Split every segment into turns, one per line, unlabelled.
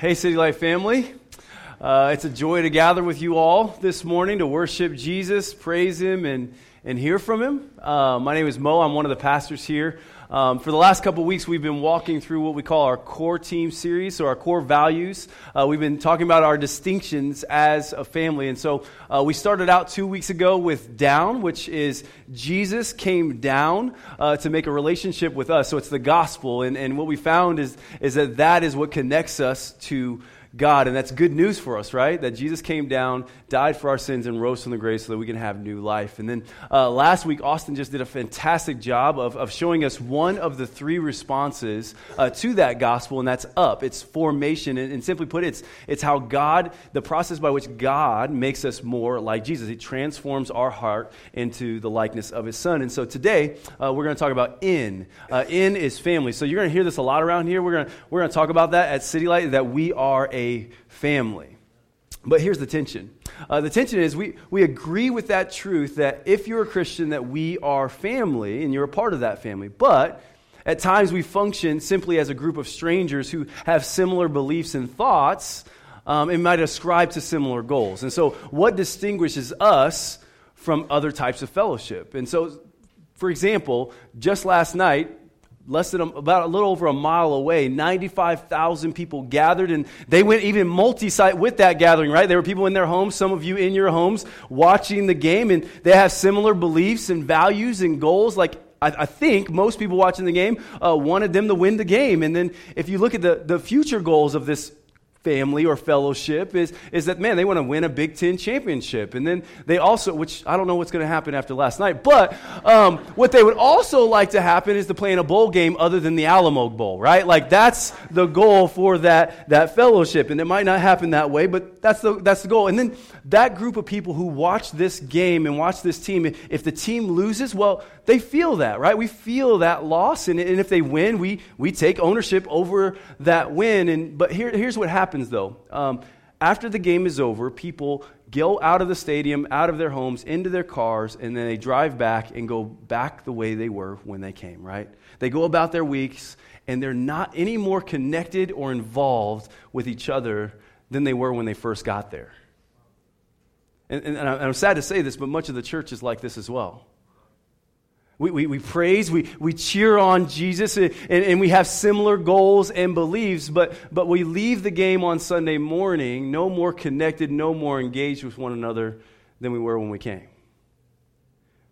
Hey, City Light family. Uh, it's a joy to gather with you all this morning to worship Jesus, praise Him, and, and hear from Him. Uh, my name is Mo. I'm one of the pastors here. Um, for the last couple weeks, we've been walking through what we call our core team series, so our core values. Uh, we've been talking about our distinctions as a family. And so uh, we started out two weeks ago with down, which is Jesus came down uh, to make a relationship with us. So it's the gospel. And, and what we found is, is that that is what connects us to God. And that's good news for us, right? That Jesus came down, died for our sins, and rose from the grave so that we can have new life. And then uh, last week, Austin just did a fantastic job of, of showing us one of the three responses uh, to that gospel, and that's up. It's formation. And, and, simply put, it's, it's how God, the process by which God makes us more like Jesus. He transforms our heart into the likeness of his son. And so today, uh, we're going to talk about in. Uh, in is family. So you're going to hear this a lot around here. We're going we're to talk about that at City Light, that we are a a family. But here's the tension. Uh, the tension is we, we agree with that truth that if you're a Christian, that we are family and you're a part of that family. But at times we function simply as a group of strangers who have similar beliefs and thoughts um, and might ascribe to similar goals. And so, what distinguishes us from other types of fellowship? And so, for example, just last night, less than a, about a little over a mile away 95,000 people gathered and they went even multi-site with that gathering right? There were people in their homes some of you in your homes watching the game and they have similar beliefs and values and goals. Like I, I think most people watching the game uh, wanted them to win the game. And then if you look at the, the future goals of this family or fellowship is, is that, man, they want to win a Big Ten championship. And then they also, which I don't know what's going to happen after last night, but um, what they would also like to happen is to play in a bowl game other than the Alamo Bowl, right? Like that's the goal for that, that fellowship. And it might not happen that way, but that's the, that's the goal. And then that group of people who watch this game and watch this team, if the team loses, well, they feel that, right? We feel that loss. And, and if they win, we, we take ownership over that win. And, but here, here's what happens though. Um, after the game is over, people go out of the stadium, out of their homes, into their cars, and then they drive back and go back the way they were when they came, right? They go about their weeks, and they're not any more connected or involved with each other than they were when they first got there. And, and, and I'm sad to say this, but much of the church is like this as well. We, we, we praise, we, we cheer on Jesus, and, and we have similar goals and beliefs, but, but we leave the game on Sunday morning no more connected, no more engaged with one another than we were when we came.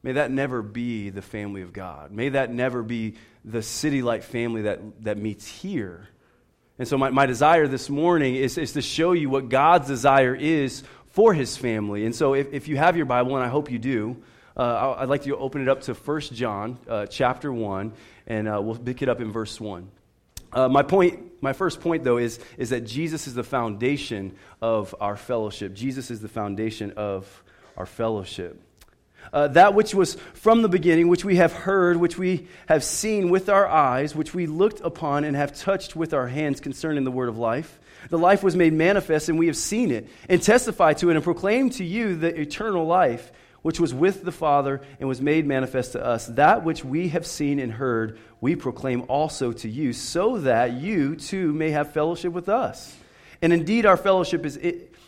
May that never be the family of God. May that never be the City Light family that, that meets here. And so, my, my desire this morning is, is to show you what God's desire is for his family. And so, if, if you have your Bible, and I hope you do, uh, I'd like to open it up to 1 John uh, chapter 1, and uh, we'll pick it up in verse 1. Uh, my point, my first point, though, is, is that Jesus is the foundation of our fellowship. Jesus is the foundation of our fellowship. Uh, that which was from the beginning, which we have heard, which we have seen with our eyes, which we looked upon and have touched with our hands concerning the word of life. The life was made manifest, and we have seen it, and testify to it, and proclaim to you the eternal life which was with the Father and was made manifest to us. That which we have seen and heard, we proclaim also to you, so that you too may have fellowship with us. And indeed, our fellowship is,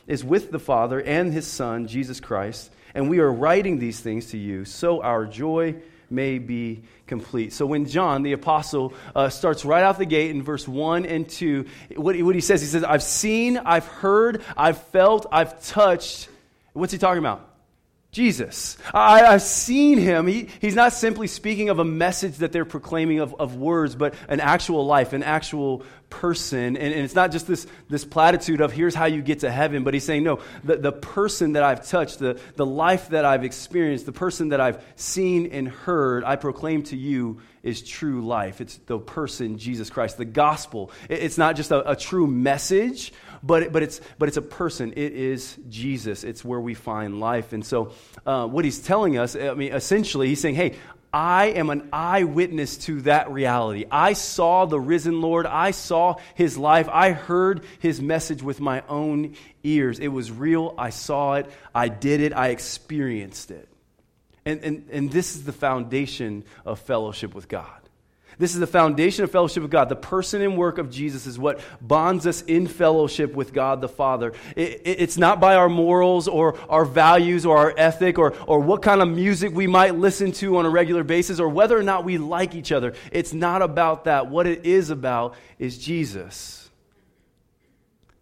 is with the Father and his Son, Jesus Christ. And we are writing these things to you, so our joy may be complete. So when John, the apostle, uh, starts right out the gate in verse 1 and 2, what, what he says, he says, I've seen, I've heard, I've felt, I've touched. What's he talking about? Jesus. I, have seen him. He, he's not simply speaking of a message that they're proclaiming of, of words, but an actual life, an actual person. And, and, it's not just this, this platitude of here's how you get to heaven, but he's saying, no, the, the person that I've touched, the, the life that I've experienced, the person that I've seen and heard, I proclaim to you is true life. It's the person, Jesus Christ, the gospel. It's not just a, a true message but, but, it's, but it's a person. It is Jesus. It's where we find life. And so, uh, what he's telling us, I mean, essentially, he's saying, hey, I am an eyewitness to that reality. I saw the risen Lord. I saw his life. I heard his message with my own ears. It was real. I saw it. I did it. I experienced it. And, and, and this is the foundation of fellowship with God This is the foundation of fellowship with God. The person and work of Jesus is what bonds us in fellowship with God the Father. It, it, it's not by our morals or our values or our ethic or, or what kind of music we might listen to on a regular basis or whether or not we like each other. It's not about that. What it is about is Jesus.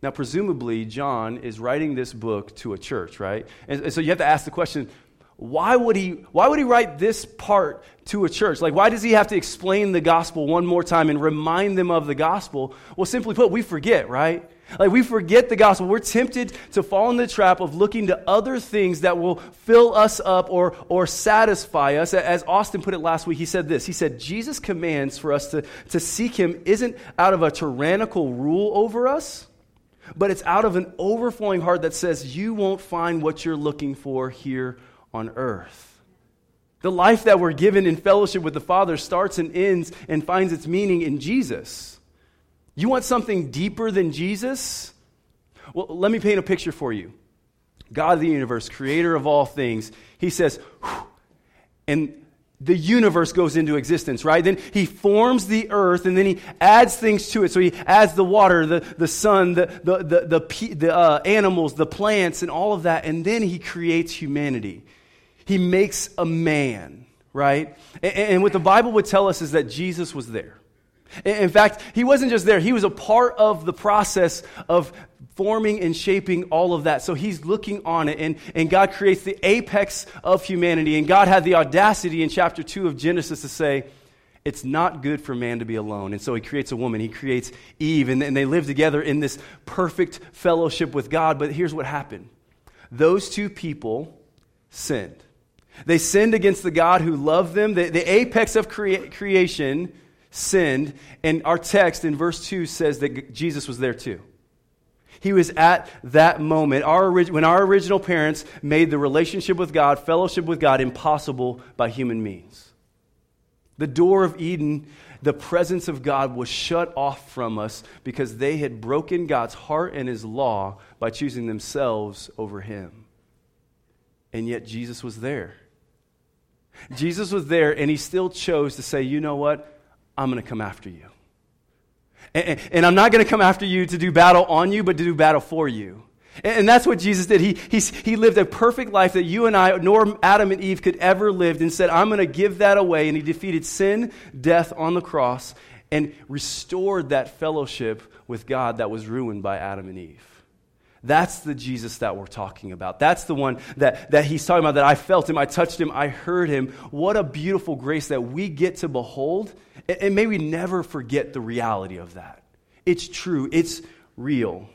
Now, presumably, John is writing this book to a church, right? And, and so you have to ask the question why would he why would he write this part to a church? Like why does he have to explain the gospel one more time and remind them of the gospel? Well simply put we forget right? Like we forget the gospel. We're tempted to fall in the trap of looking to other things that will fill us up or or satisfy us. As austin put it last week he said this. He said jesus commands for us to to seek him isn't out of a tyrannical rule over us but it's out of an overflowing heart that says you won't find what you're looking for here on earth. The life that we're given in fellowship with the Father starts and ends and finds its meaning in Jesus. You want something deeper than Jesus? Well, let me paint a picture for you. God of the universe, creator of all things, he says, and the universe goes into existence, right? Then he forms the earth and then he adds things to it. So he adds the water, the, the sun, the, the, the, the, the uh, animals, the plants, and all of that. And then he creates humanity he makes a man, right? And, and what the Bible would tell us is that Jesus was there. In fact, he wasn't just there, he was a part of the process of forming and shaping all of that. So he's looking on it, and, and God creates the apex of humanity. And God had the audacity in chapter 2 of Genesis to say, it's not good for man to be alone. And so he creates a woman, he creates Eve, and, and they live together in this perfect fellowship with God. But here's what happened those two people sinned. They sinned against the God who loved them. The, the apex of crea- creation sinned. And our text in verse 2 says that Jesus was there too. He was at that moment our, when our original parents made the relationship with God, fellowship with God, impossible by human means. The door of Eden, the presence of God was shut off from us because they had broken God's heart and his law by choosing themselves over him. And yet Jesus was there. Jesus was there and he still chose to say, you know what? I'm going to come after you. And, and I'm not going to come after you to do battle on you, but to do battle for you. And that's what Jesus did. He, he, he lived a perfect life that you and I, nor Adam and Eve could ever live, and said, I'm going to give that away. And he defeated sin, death on the cross, and restored that fellowship with God that was ruined by Adam and Eve. That's the Jesus that we're talking about. That's the one that, that he's talking about, that I felt him, I touched him, I heard him. What a beautiful grace that we get to behold. And, and may we never forget the reality of that. It's true, it's real.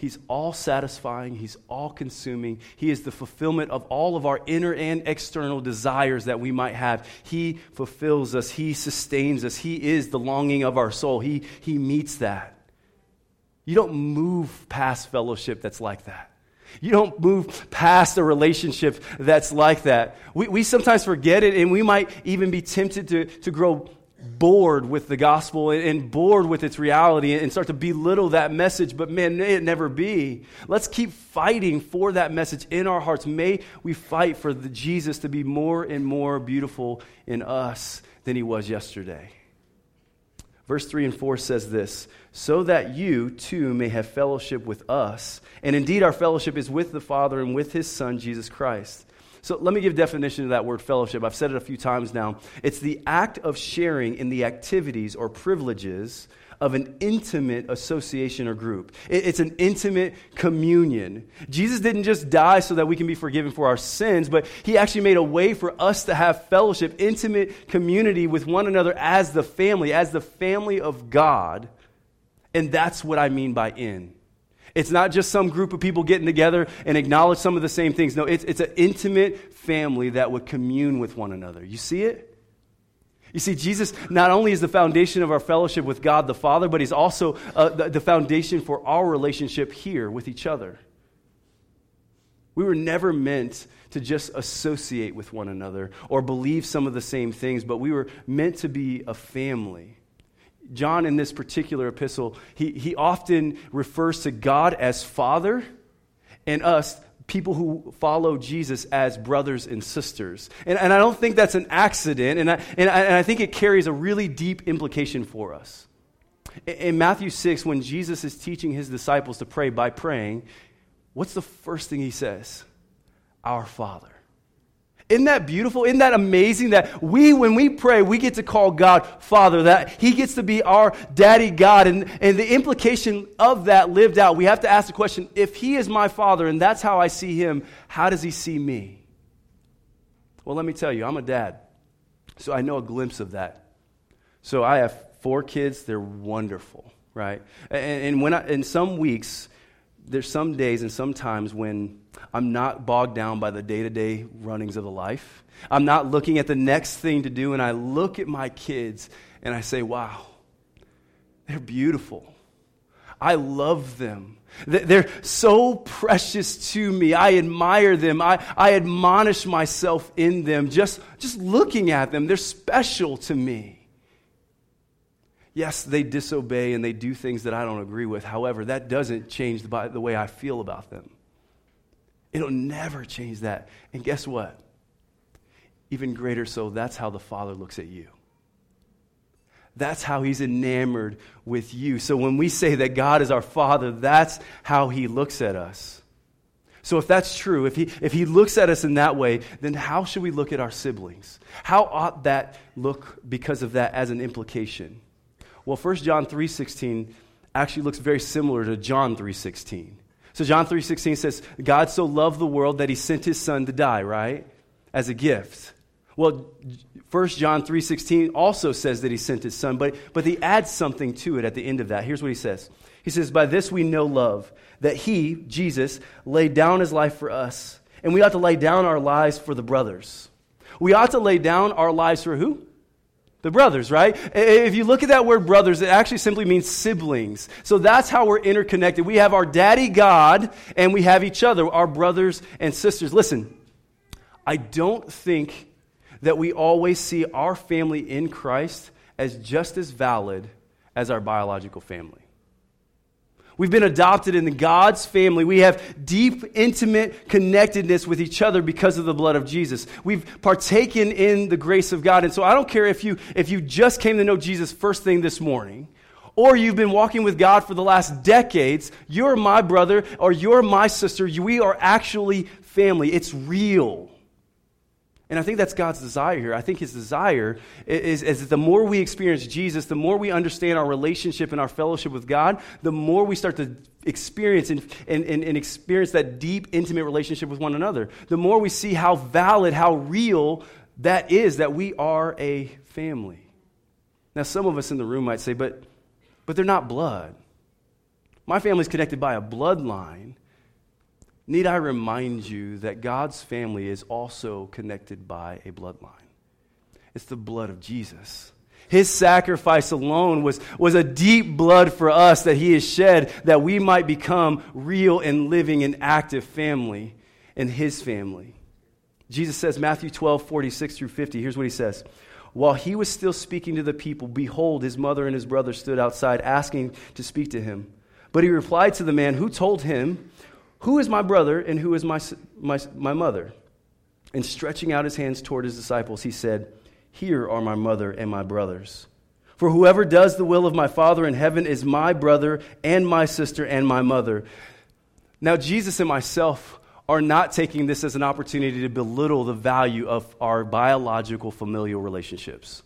He's all satisfying, He's all consuming. He is the fulfillment of all of our inner and external desires that we might have. He fulfills us, He sustains us, He is the longing of our soul. He, he meets that. You don't move past fellowship that's like that. You don't move past a relationship that's like that. We, we sometimes forget it, and we might even be tempted to, to grow bored with the gospel and, and bored with its reality and start to belittle that message. But man, may it never be. Let's keep fighting for that message in our hearts. May we fight for the Jesus to be more and more beautiful in us than he was yesterday. Verse 3 and 4 says this so that you too may have fellowship with us. And indeed, our fellowship is with the Father and with his Son, Jesus Christ. So let me give definition to that word fellowship. I've said it a few times now. It's the act of sharing in the activities or privileges of an intimate association or group. It's an intimate communion. Jesus didn't just die so that we can be forgiven for our sins, but he actually made a way for us to have fellowship, intimate community with one another as the family, as the family of God and that's what I mean by in. It's not just some group of people getting together and acknowledge some of the same things. No, it's, it's an intimate family that would commune with one another. You see it? You see, Jesus not only is the foundation of our fellowship with God the Father, but He's also uh, the, the foundation for our relationship here with each other. We were never meant to just associate with one another or believe some of the same things, but we were meant to be a family. John, in this particular epistle, he, he often refers to God as Father and us, people who follow Jesus as brothers and sisters. And, and I don't think that's an accident, and I, and, I, and I think it carries a really deep implication for us. In, in Matthew 6, when Jesus is teaching his disciples to pray by praying, what's the first thing he says? Our Father. Isn't that beautiful? Isn't that amazing that we, when we pray, we get to call God Father, that He gets to be our daddy God. And, and the implication of that lived out, we have to ask the question if He is my Father and that's how I see Him, how does He see me? Well, let me tell you, I'm a dad, so I know a glimpse of that. So I have four kids, they're wonderful, right? And, and when I, in some weeks, there's some days and some times when I'm not bogged down by the day to day runnings of the life. I'm not looking at the next thing to do, and I look at my kids and I say, wow, they're beautiful. I love them. They're so precious to me. I admire them. I, I admonish myself in them. Just, just looking at them, they're special to me. Yes, they disobey and they do things that I don't agree with. However, that doesn't change the, the way I feel about them. It'll never change that. And guess what? Even greater so, that's how the Father looks at you. That's how he's enamored with you. So when we say that God is our Father, that's how he looks at us. So if that's true, if he, if he looks at us in that way, then how should we look at our siblings? How ought that look because of that as an implication? Well, 1 John 3:16 actually looks very similar to John 3:16. So John 3:16 says, "God so loved the world that he sent his son to die, right? As a gift." Well, 1 John 3:16 also says that he sent his son, but but he adds something to it at the end of that. Here's what he says. He says, "By this we know love, that he, Jesus, laid down his life for us, and we ought to lay down our lives for the brothers." We ought to lay down our lives for who? The brothers, right? If you look at that word brothers, it actually simply means siblings. So that's how we're interconnected. We have our daddy God and we have each other, our brothers and sisters. Listen, I don't think that we always see our family in Christ as just as valid as our biological family. We've been adopted in God's family. We have deep, intimate connectedness with each other because of the blood of Jesus. We've partaken in the grace of God. And so I don't care if you, if you just came to know Jesus first thing this morning or you've been walking with God for the last decades, you're my brother or you're my sister. We are actually family. It's real. And I think that's God's desire here. I think his desire is, is, that the more we experience Jesus, the more we understand our relationship and our fellowship with God, the more we start to experience and, and, and, and experience that deep, intimate relationship with one another. The more we see how valid, how real that is, that we are a family. Now, some of us in the room might say, but, but they're not blood. My family's connected by a bloodline, Need I remind you that God's family is also connected by a bloodline? It's the blood of Jesus. His sacrifice alone was, was a deep blood for us that he has shed that we might become real and living and active family in his family. Jesus says, Matthew 12, 46 through 50, here's what he says. While he was still speaking to the people, behold, his mother and his brother stood outside asking to speak to him. But he replied to the man who told him, who is my brother and who is my, my, my mother? And stretching out his hands toward his disciples, he said, Here are my mother and my brothers. For whoever does the will of my Father in heaven is my brother and my sister and my mother. Now, Jesus and myself are not taking this as an opportunity to belittle the value of our biological familial relationships.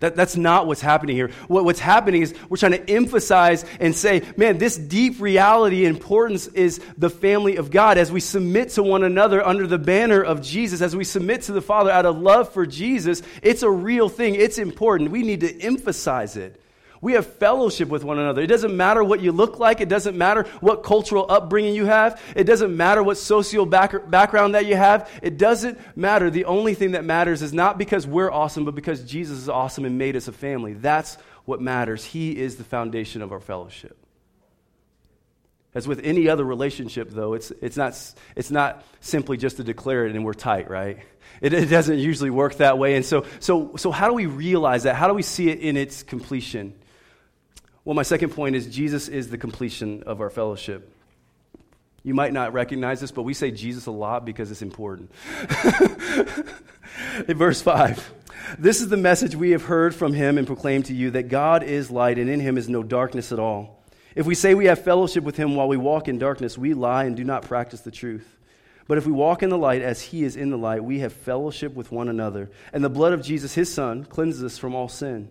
That, that's not what's happening here. What, what's happening is we're trying to emphasize and say, man, this deep reality importance is the family of God. As we submit to one another under the banner of Jesus, as we submit to the Father out of love for Jesus, it's a real thing. It's important. We need to emphasize it. We have fellowship with one another. It doesn't matter what you look like. It doesn't matter what cultural upbringing you have. It doesn't matter what social back- background that you have. It doesn't matter. The only thing that matters is not because we're awesome, but because Jesus is awesome and made us a family. That's what matters. He is the foundation of our fellowship. As with any other relationship, though, it's, it's, not, it's not simply just to declare it and we're tight, right? It, it, doesn't usually work that way. And so, so, so, how do we realize that? How do we see it in its completion? Well, my second point is Jesus is the completion of our fellowship. You might not recognize this, but we say Jesus a lot because it's important. in verse 5, this is the message we have heard from him and proclaimed to you that God is light and in him is no darkness at all. If we say we have fellowship with him while we walk in darkness, we lie and do not practice the truth. But if we walk in the light as he is in the light, we have fellowship with one another. And the blood of Jesus, his son, cleanses us from all sin.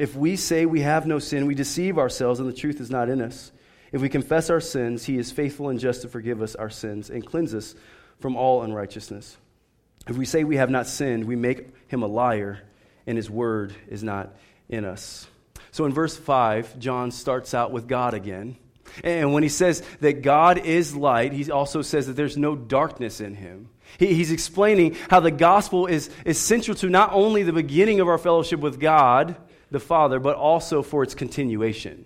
If we say we have no sin, we deceive ourselves and the truth is not in us. If we confess our sins, he is faithful and just to forgive us our sins and cleanse us from all unrighteousness. If we say we have not sinned, we make him a liar and his word is not in us. So in verse 5, John starts out with God again. And when he says that God is light, he also says that there's no darkness in him. He, he's explaining how the gospel is, is central to not only the beginning of our fellowship with God, the Father, but also for its continuation.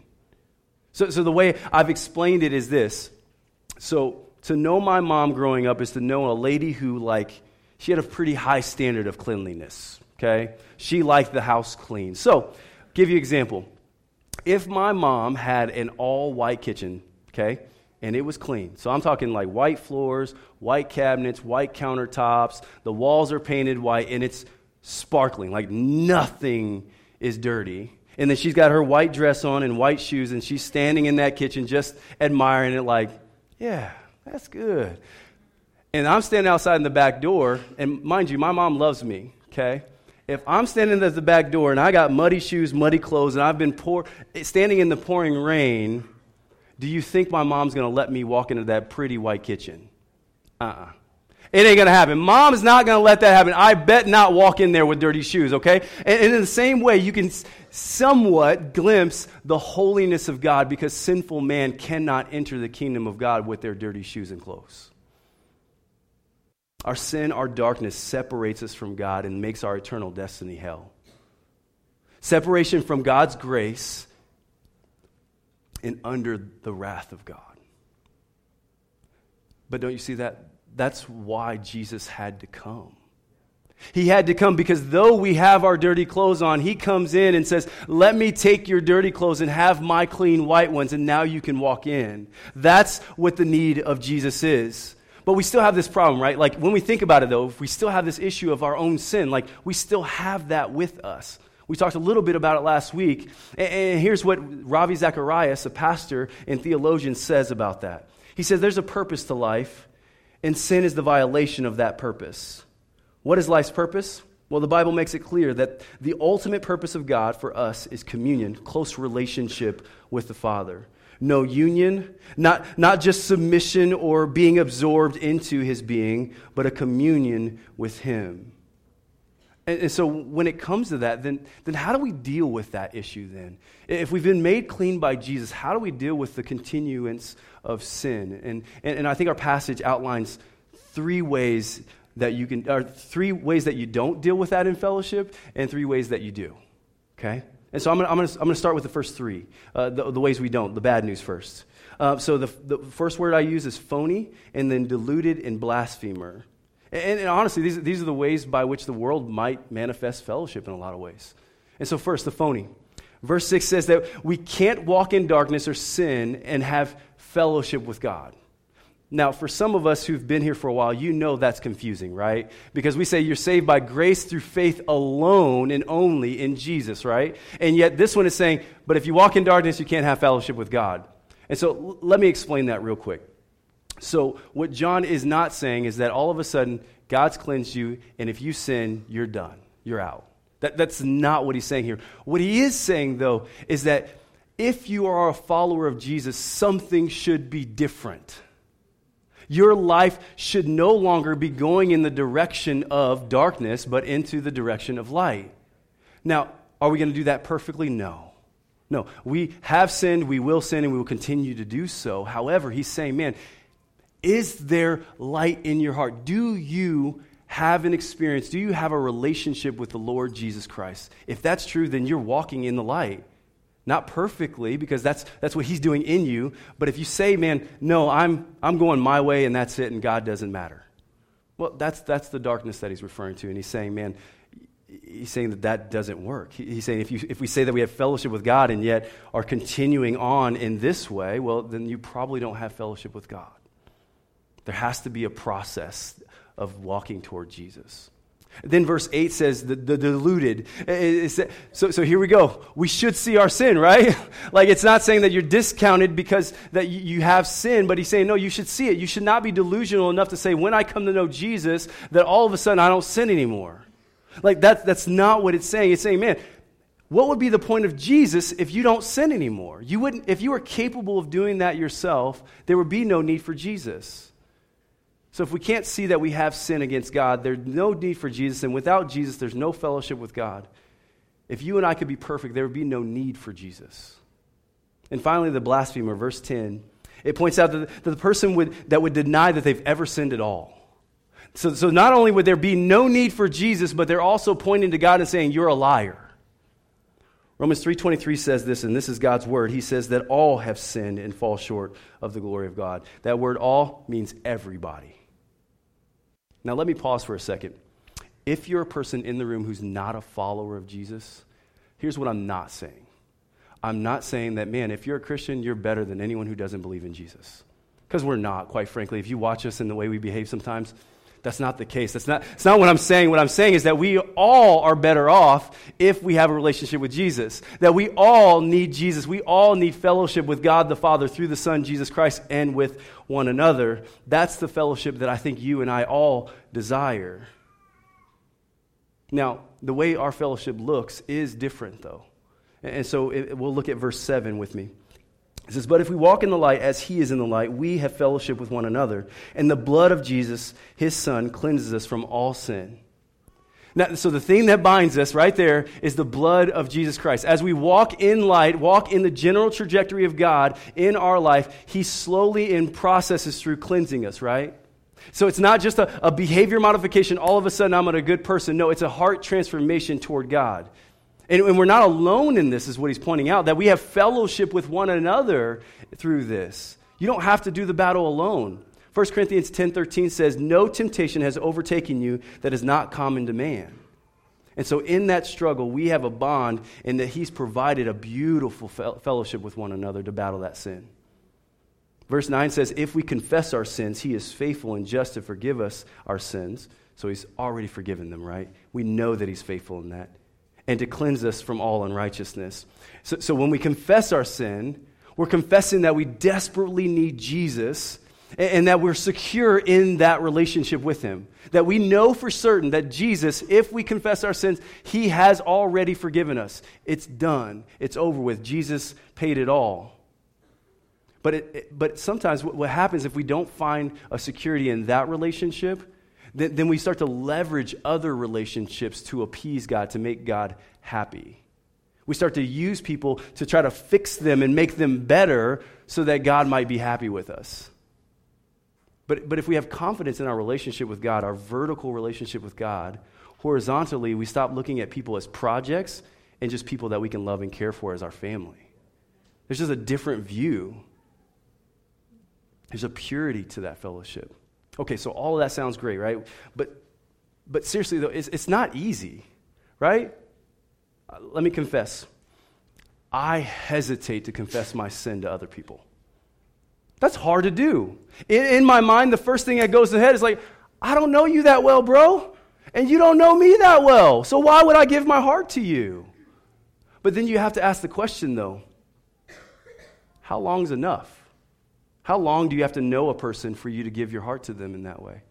So, so the way I've explained it is this. So to know my mom growing up is to know a lady who, like, she had a pretty high standard of cleanliness, okay? She liked the house clean. So, give you an example if my mom had an all white kitchen, okay, and it was clean, so I'm talking like white floors, white cabinets, white countertops, the walls are painted white, and it's sparkling, like nothing is dirty. And then she's got her white dress on and white shoes, and she's standing in that kitchen just admiring it, like, yeah, that's good. And I'm standing outside in the back door, and mind you, my mom loves me, okay? if I'm standing at the back door and I got muddy shoes, muddy clothes, and I've been pour, standing in the pouring rain, do you think my mom's to let me walk into that pretty white kitchen? Uh uh-uh. It ain't going to happen. Mom is not going to let that happen. I bet not walk in there with dirty shoes, okay? And, and in the same way, you can somewhat glimpse the holiness of God because sinful man cannot enter the kingdom of God with their dirty shoes and clothes. Our sin, our darkness separates us from God and makes our eternal destiny hell. Separation from God's grace and under the wrath of God. But don't you see that? That's why Jesus had to come. He had to come because though we have our dirty clothes on, he comes in and says, Let me take your dirty clothes and have my clean white ones, and now you can walk in. That's what the need of Jesus is. But we still have this problem, right? Like when we think about it, though, if we still have this issue of our own sin, like we still have that with us. We talked a little bit about it last week. And here's what Ravi Zacharias, a pastor and theologian, says about that. He says there's a purpose to life, and sin is the violation of that purpose. What is life's purpose? Well, the Bible makes it clear that the ultimate purpose of God for us is communion, close relationship with the Father no union, not, not just submission or being absorbed into his being, but a communion with him. And, and, so when it comes to that, then, then how do we deal with that issue then? If we've been made clean by Jesus, how do we deal with the continuance of sin? And, and, and I think our passage outlines three ways that you can, or three ways that you don't deal with that in fellowship, and three ways that you do. Okay? And so I'm going to start with the first three, uh, the, the, ways we don't, the bad news first. Uh, so the, the first word I use is phony, and then deluded and blasphemer. And, and, honestly, these, these are the ways by which the world might manifest fellowship in a lot of ways. And so, first, the phony. Verse 6 says that we can't walk in darkness or sin and have fellowship with God. Now, for some of us who've been here for a while, you know that's confusing, right? Because we say you're saved by grace through faith alone and only in Jesus, right? And yet this one is saying, but if you walk in darkness, you can't have fellowship with God. And so l- let me explain that real quick. So, what John is not saying is that all of a sudden God's cleansed you, and if you sin, you're done. You're out. That, that's not what he's saying here. What he is saying, though, is that if you are a follower of Jesus, something should be different. Your life should no longer be going in the direction of darkness, but into the direction of light. Now, are we going to do that perfectly? No. No. We have sinned, we will sin, and we will continue to do so. However, he's saying, man, is there light in your heart? Do you have an experience? Do you have a relationship with the Lord Jesus Christ? If that's true, then you're walking in the light. Not perfectly, because that's, that's what he's doing in you. But if you say, man, no, I'm, I'm going my way and that's it, and God doesn't matter. Well, that's, that's the darkness that he's referring to. And he's saying, man, he's saying that that doesn't work. He's saying if, you, if we say that we have fellowship with God and yet are continuing on in this way, well, then you probably don't have fellowship with God. There has to be a process of walking toward Jesus. Then verse 8 says the, the deluded. So, so here we go. We should see our sin, right? like it's not saying that you're discounted because that you have sin, but he's saying, no, you should see it. You should not be delusional enough to say, when I come to know Jesus, that all of a sudden I don't sin anymore. Like that, that's not what it's saying. It's saying, man, what would be the point of Jesus if you don't sin anymore? You wouldn't, if you were capable of doing that yourself, there would be no need for Jesus. So if we can't see that we have sin against God, there's no need for Jesus. And without Jesus, there's no fellowship with God. If you and I could be perfect, there would be no need for Jesus. And finally, the blasphemer, verse 10, it points out that the person would, that would deny that they've ever sinned at all. So, so not only would there be no need for Jesus, but they're also pointing to God and saying, You're a liar. Romans 3:23 says this and this is God's word. He says that all have sinned and fall short of the glory of God. That word all means everybody. Now, let me pause for a second. If you're a person in the room who's not a follower of Jesus, here's what I'm not saying. I'm not saying that, man, if you're a Christian, you're better than anyone who doesn't believe in Jesus. Because we're not, quite frankly. If you watch us in the way we behave sometimes, that's not the case. That's not, that's not what I'm saying. What I'm saying is that we all are better off if we have a relationship with Jesus. That we all need Jesus. We all need fellowship with God the Father through the Son, Jesus Christ, and with one another. That's the fellowship that I think you and I all desire. Now, the way our fellowship looks is different, though. And so it, we'll look at verse 7 with me. It says, But if we walk in the light as he is in the light, we have fellowship with one another. And the blood of Jesus, his son, cleanses us from all sin. Now, so the thing that binds us right there is the blood of Jesus Christ. As we walk in light, walk in the general trajectory of God in our life, he slowly and processes through cleansing us, right? So it's not just a, a behavior modification, all of a sudden I'm a good person. No, it's a heart transformation toward God. And, and we're not alone in this, is what he's pointing out, that we have fellowship with one another through this. You don't have to do the battle alone. 1 Corinthians 10:13 says, "No temptation has overtaken you that is not common to man." And so in that struggle, we have a bond in that he's provided a beautiful fellowship with one another to battle that sin. Verse 9 says, If we confess our sins, he is faithful and just to forgive us our sins. So he's already forgiven them, right? We know that he's faithful in that and to cleanse us from all unrighteousness. So, so when we confess our sin, we're confessing that we desperately need Jesus and, and that we're secure in that relationship with Him. That we know for certain that Jesus, if we confess our sins, He has already forgiven us. It's done, it's over with. Jesus paid it all. But, it, but sometimes what happens if we don't find a security in that relationship, then, then we start to leverage other relationships to appease God, to make God happy. We start to use people to try to fix them and make them better so that God might be happy with us. But, but if we have confidence in our relationship with God, our vertical relationship with God, horizontally, we stop looking at people as projects and just people that we can love and care for as our family. There's just a different view. There's a purity to that fellowship. Okay, so all of that sounds great, right? But, but seriously, though, it's, it's not easy, right? Uh, let me confess. I hesitate to confess my sin to other people. That's hard to do. In, in my mind, the first thing that goes to the head is like, I don't know you that well, bro. And you don't know me that well. So why would I give my heart to you? But then you have to ask the question, though how long is enough? How long do you have to know a person for you to give your heart to them in that way?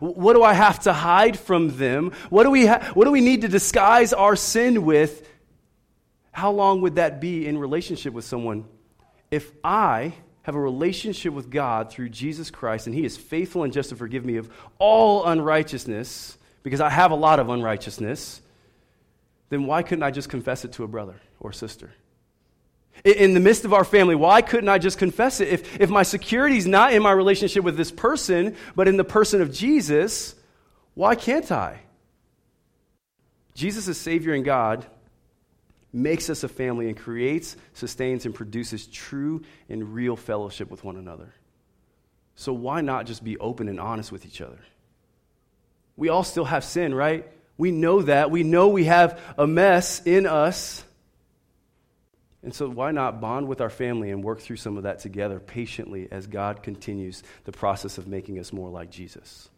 What do I have to hide from them? What do we, ha- what do we need to disguise our sin with? How long would that be in relationship with someone? If I have a relationship with God through Jesus Christ and He is faithful and just to forgive me of all unrighteousness, because I have a lot of unrighteousness, then why couldn't I just confess it to a brother or sister? In the midst of our family. Why couldn't I just confess it? If, if my security is not in my relationship with this person, but in the person of Jesus, why can't I? Jesus, as Savior and God, makes us a family and creates, sustains, and produces true and real fellowship with one another. So why not just be open and honest with each other? We all still have sin, right? We know that. We know we have a mess in us. And so, why not bond with our family and work through some of that together patiently as God continues the process of making us more like Jesus?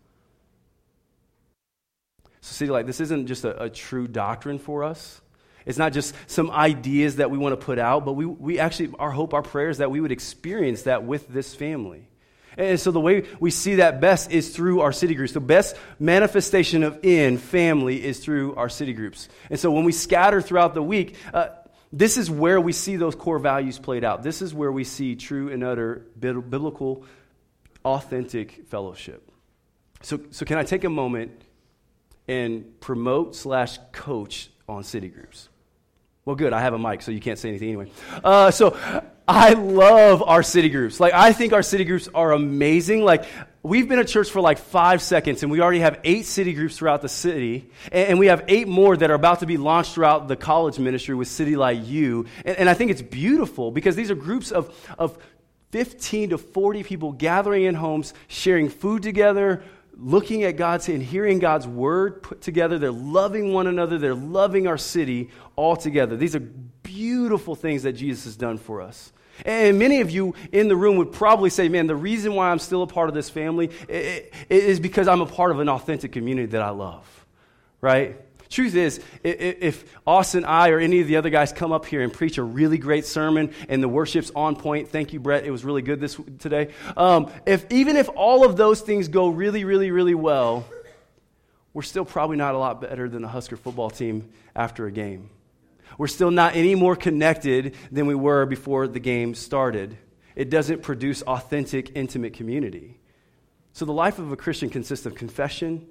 So, City Light, this isn't just a, a true doctrine for us. It's not just some ideas that we want to put out, but we, we actually, our hope, our prayer is that we would experience that with this family. And so the way we see that best is through our city groups. The best manifestation of in family is through our city groups. And so when we scatter throughout the week, uh, this is where we see those core values played out. This is where we see true and utter biblical, authentic fellowship. So, so can I take a moment and promote slash coach on city groups? Well, good. I have a mic, so you can't say anything anyway. Uh, so I love our city groups. Like, I think our city groups are amazing. Like, we've been at church for like five seconds, and we already have eight city groups throughout the city. And, we have eight more that are about to be launched throughout the college ministry with City Light U. And, and I think it's beautiful because these are groups of, of 15 to 40 people gathering in homes, sharing food together, looking at God's and hearing God's word put together. They're loving one another. They're loving our city all together. These are beautiful things that Jesus has done for us. And many of you in the room would probably say, man, the reason why I'm still a part of this family is because I'm a part of an authentic community that I love, right? Truth is, if Austin, I, or any of the other guys come up here and preach a really great sermon and the worship's on point, thank you, Brett, it was really good this today. Um, if even if all of those things go really, really, really well, we're still probably not a lot better than the Husker football team after a game. We're still not any more connected than we were before the game started. It doesn't produce authentic, intimate community. So the life of a Christian consists of confession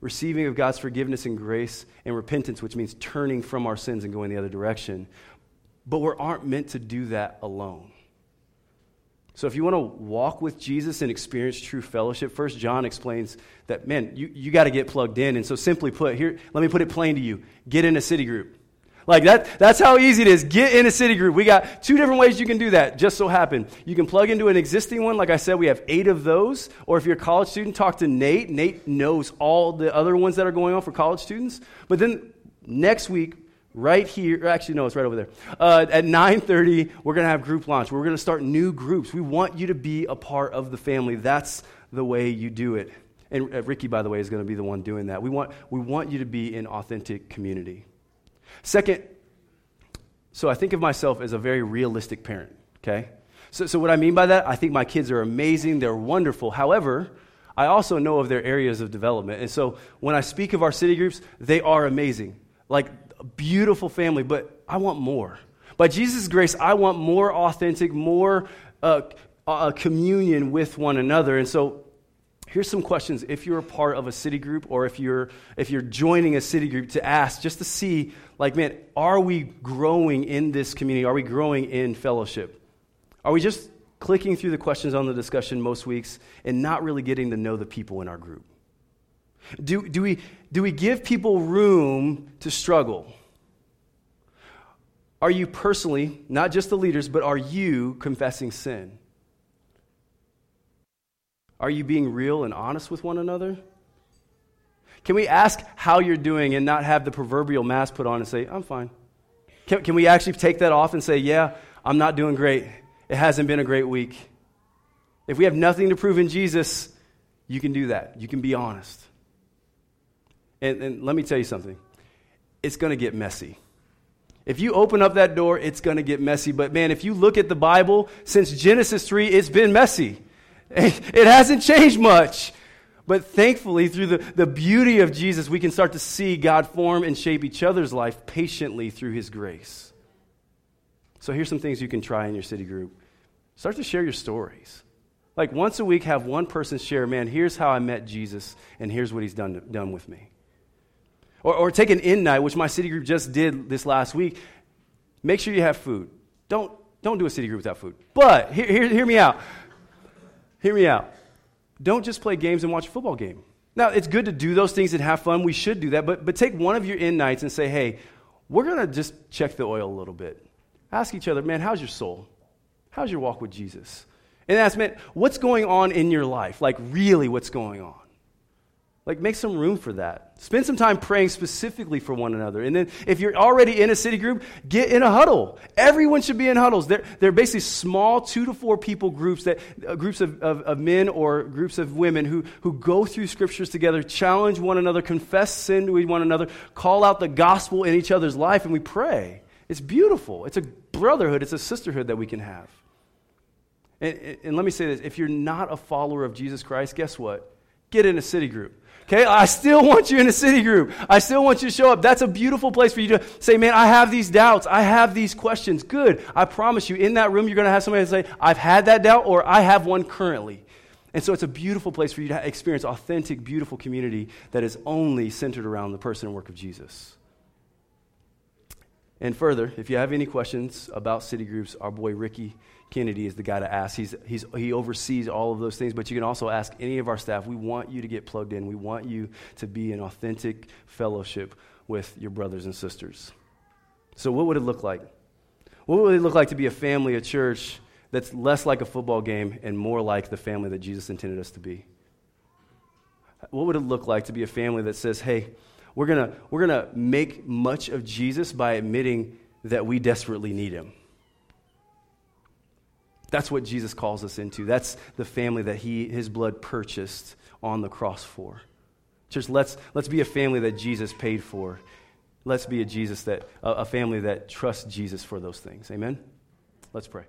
receiving of God's forgiveness and grace, and repentance, which means turning from our sins and going the other direction. But we aren't meant to do that alone. So if you want to walk with Jesus and experience true fellowship, First John explains that, man, you, you got to get plugged in. And so simply put, here, let me put it plain to you. Get in a city group. Like that, that's how easy it is. Get in a city group. We got two different ways you can do that. Just so happen. You can plug into an existing one. Like I said, we have eight of those. Or if you're a college student, talk to Nate. Nate knows all the other ones that are going on for college students. But then next week, right here, actually no, it's right over there. Uh, at 9:30, we're going to have group launch. We're going to start new groups. We want you to be a part of the family. That's the way you do it. And uh, Ricky, by the way, is going to be the one doing that. We want, we want you to be in authentic community. Second, so I think of myself as a very realistic parent, okay? So, so what I mean by that, I think my kids are amazing, they're wonderful. However, I also know of their areas of development. And so when I speak of our city groups, they are amazing. Like a beautiful family, but I want more. By Jesus' grace, I want more authentic, more uh, uh, communion with one another. And so here's some questions if you're a part of a city group or if you're if you're joining a city group to ask just to see like man are we growing in this community? Are we growing in fellowship? Are we just clicking through the questions on the discussion most weeks and not really getting to know the people in our group? Do, do, we, do we give people room to struggle? Are you personally not just the leaders but are you confessing sin? Are you being real and honest with one another? Can we ask how you're doing and not have the proverbial mask put on and say, I'm fine? Can, can we actually take that off and say, Yeah, I'm not doing great. It hasn't been a great week. If we have nothing to prove in Jesus, you can do that. You can be honest. And, and let me tell you something it's going to get messy. If you open up that door, it's going to get messy. But man, if you look at the Bible, since Genesis 3, it's been messy. It hasn't changed much. But thankfully, through the, the beauty of Jesus, we can start to see God form and shape each other's life patiently through His grace. So here's some things you can try in your city group. Start to share your stories. Like once a week, have one person share, man, here's how I met Jesus, and here's what he's done, done with me. Or, or take an in night, which my city group just did this last week. Make sure you have food. Don't, don't do a city group without food. But hear, hear, hear me out. Hear me out. Don't just play games and watch a football game. Now, it's good to do those things and have fun. We should do that. But, but take one of your in nights and say, hey, we're going to just check the oil a little bit. Ask each other, man, how's your soul? How's your walk with Jesus? And ask, man, what's going on in your life? Like, really, what's going on? Like, make some room for that. Spend some time praying specifically for one another. And then, if you're already in a city group, get in a huddle. Everyone should be in huddles. They're, they're basically small two to four people groups, that, uh, groups of, of, of men or groups of women who, who go through scriptures together, challenge one another, confess sin to one another, call out the gospel in each other's life, and we pray. It's beautiful. It's a brotherhood, it's a sisterhood that we can have. And, and let me say this if you're not a follower of Jesus Christ, guess what? Get in a city group. Okay, I still want you in a city group. I still want you to show up. That's a beautiful place for you to say, man, I have these doubts. I have these questions. Good. I promise you, in that room, you're going to have somebody say, I've had that doubt or I have one currently. And so it's a beautiful place for you to experience authentic, beautiful community that is only centered around the person and work of Jesus. And further, if you have any questions about city groups, our boy Ricky Kennedy is the guy to ask. He's, he's, he oversees all of those things, but you can also ask any of our staff. We want you to get plugged in. We want you to be in authentic fellowship with your brothers and sisters. So, what would it look like? What would it look like to be a family, a church that's less like a football game and more like the family that Jesus intended us to be? What would it look like to be a family that says, hey, we're going we're to make much of Jesus by admitting that we desperately need him? That's what Jesus calls us into. That's the family that he, his blood purchased on the cross for. Church, let's, let's be a family that Jesus paid for. Let's be a Jesus that a family that trusts Jesus for those things. Amen. Let's pray.